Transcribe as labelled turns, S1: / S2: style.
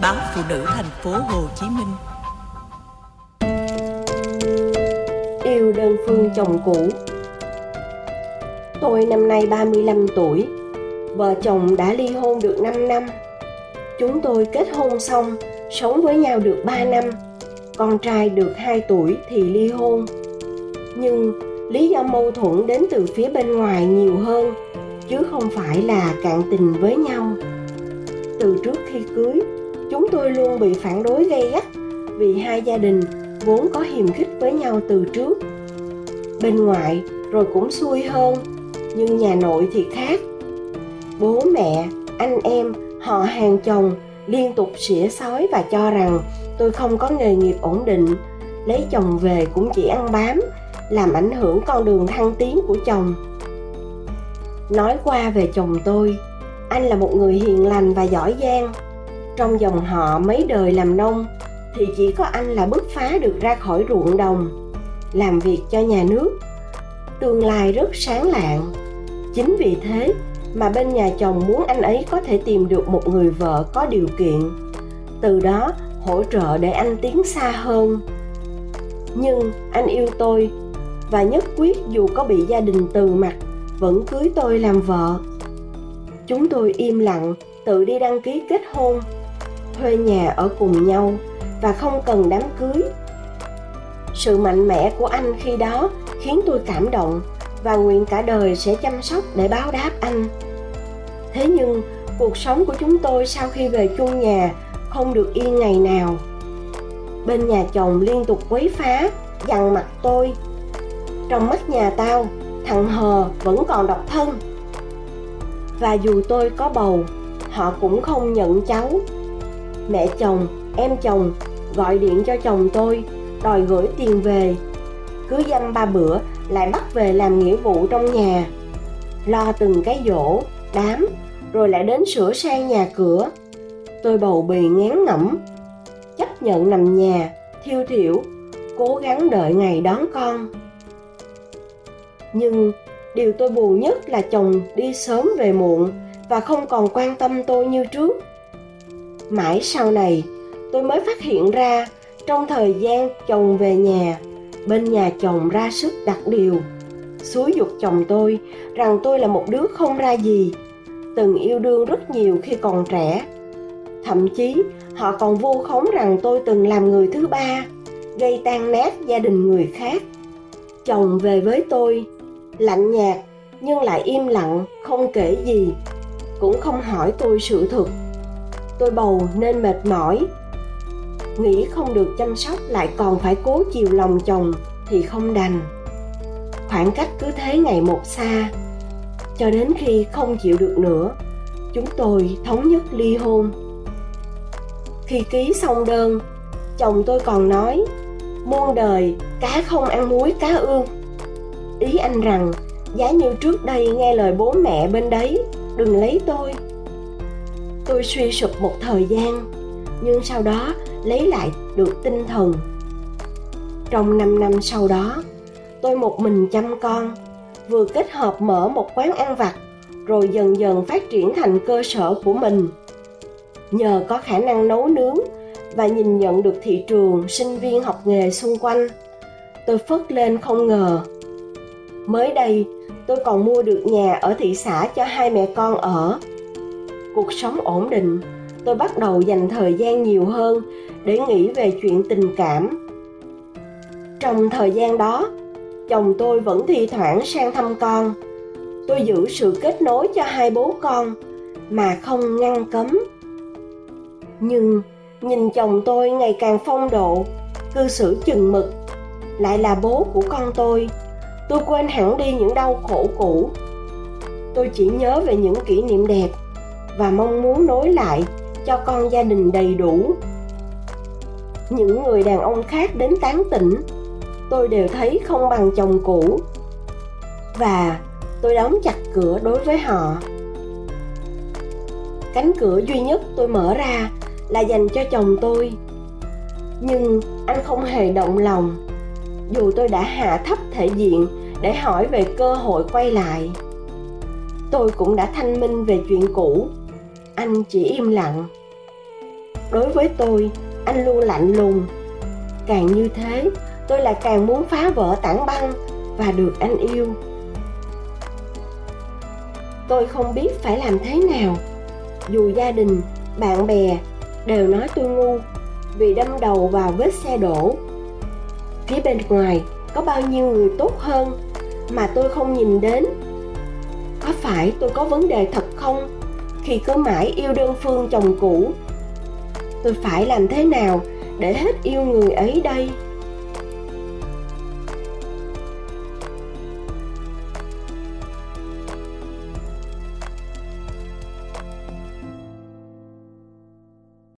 S1: báo phụ nữ thành phố Hồ Chí Minh.
S2: Yêu đơn phương chồng cũ Tôi năm nay 35 tuổi, vợ chồng đã ly hôn được 5 năm. Chúng tôi kết hôn xong, sống với nhau được 3 năm, con trai được 2 tuổi thì ly hôn. Nhưng lý do mâu thuẫn đến từ phía bên ngoài nhiều hơn, chứ không phải là cạn tình với nhau. Từ trước khi cưới, chúng tôi luôn bị phản đối gay gắt vì hai gia đình vốn có hiềm khích với nhau từ trước. Bên ngoài rồi cũng xui hơn, nhưng nhà nội thì khác. Bố mẹ, anh em, họ hàng chồng liên tục xỉa sói và cho rằng tôi không có nghề nghiệp ổn định, lấy chồng về cũng chỉ ăn bám, làm ảnh hưởng con đường thăng tiến của chồng. Nói qua về chồng tôi, anh là một người hiền lành và giỏi giang. Trong dòng họ mấy đời làm nông thì chỉ có anh là bứt phá được ra khỏi ruộng đồng, làm việc cho nhà nước. Tương lai rất sáng lạng. Chính vì thế mà bên nhà chồng muốn anh ấy có thể tìm được một người vợ có điều kiện. Từ đó hỗ trợ để anh tiến xa hơn. Nhưng anh yêu tôi và nhất quyết dù có bị gia đình từ mặt vẫn cưới tôi làm vợ chúng tôi im lặng tự đi đăng ký kết hôn thuê nhà ở cùng nhau và không cần đám cưới. Sự mạnh mẽ của anh khi đó khiến tôi cảm động và nguyện cả đời sẽ chăm sóc để báo đáp anh. Thế nhưng, cuộc sống của chúng tôi sau khi về chung nhà không được yên ngày nào. Bên nhà chồng liên tục quấy phá, dằn mặt tôi. Trong mắt nhà tao, thằng hờ vẫn còn độc thân. Và dù tôi có bầu, họ cũng không nhận cháu mẹ chồng, em chồng, gọi điện cho chồng tôi, đòi gửi tiền về. Cứ dăm ba bữa, lại bắt về làm nghĩa vụ trong nhà. Lo từng cái dỗ đám, rồi lại đến sửa sang nhà cửa. Tôi bầu bì ngán ngẩm, chấp nhận nằm nhà, thiêu thiểu, cố gắng đợi ngày đón con. Nhưng điều tôi buồn nhất là chồng đi sớm về muộn và không còn quan tâm tôi như trước mãi sau này, tôi mới phát hiện ra trong thời gian chồng về nhà, bên nhà chồng ra sức đặt điều. Xúi dục chồng tôi rằng tôi là một đứa không ra gì, từng yêu đương rất nhiều khi còn trẻ. Thậm chí, họ còn vu khống rằng tôi từng làm người thứ ba, gây tan nát gia đình người khác. Chồng về với tôi, lạnh nhạt nhưng lại im lặng, không kể gì, cũng không hỏi tôi sự thực tôi bầu nên mệt mỏi. Nghĩ không được chăm sóc lại còn phải cố chiều lòng chồng thì không đành. Khoảng cách cứ thế ngày một xa, cho đến khi không chịu được nữa, chúng tôi thống nhất ly hôn. Khi ký xong đơn, chồng tôi còn nói, muôn đời, cá không ăn muối, cá ương. Ý anh rằng, giá như trước đây nghe lời bố mẹ bên đấy, đừng lấy tôi tôi suy sụp một thời gian, nhưng sau đó lấy lại được tinh thần. Trong 5 năm sau đó, tôi một mình chăm con, vừa kết hợp mở một quán ăn vặt, rồi dần dần phát triển thành cơ sở của mình. Nhờ có khả năng nấu nướng và nhìn nhận được thị trường sinh viên học nghề xung quanh, tôi phất lên không ngờ. Mới đây, tôi còn mua được nhà ở thị xã cho hai mẹ con ở cuộc sống ổn định, tôi bắt đầu dành thời gian nhiều hơn để nghĩ về chuyện tình cảm. Trong thời gian đó, chồng tôi vẫn thi thoảng sang thăm con. Tôi giữ sự kết nối cho hai bố con mà không ngăn cấm. Nhưng nhìn chồng tôi ngày càng phong độ, cư xử chừng mực, lại là bố của con tôi tôi quên hẳn đi những đau khổ cũ. Tôi chỉ nhớ về những kỷ niệm đẹp và mong muốn nối lại cho con gia đình đầy đủ. Những người đàn ông khác đến tán tỉnh, tôi đều thấy không bằng chồng cũ. Và tôi đóng chặt cửa đối với họ. Cánh cửa duy nhất tôi mở ra là dành cho chồng tôi. Nhưng anh không hề động lòng, dù tôi đã hạ thấp thể diện để hỏi về cơ hội quay lại. Tôi cũng đã thanh minh về chuyện cũ anh chỉ im lặng. Đối với tôi, anh luôn lạnh lùng. Càng như thế, tôi lại càng muốn phá vỡ tảng băng và được anh yêu. Tôi không biết phải làm thế nào. Dù gia đình, bạn bè đều nói tôi ngu vì đâm đầu vào vết xe đổ. Phía bên ngoài có bao nhiêu người tốt hơn mà tôi không nhìn đến? Có phải tôi có vấn đề thật không? Khi cứ mãi yêu đơn phương chồng cũ. Tôi phải làm thế nào để hết yêu người ấy đây?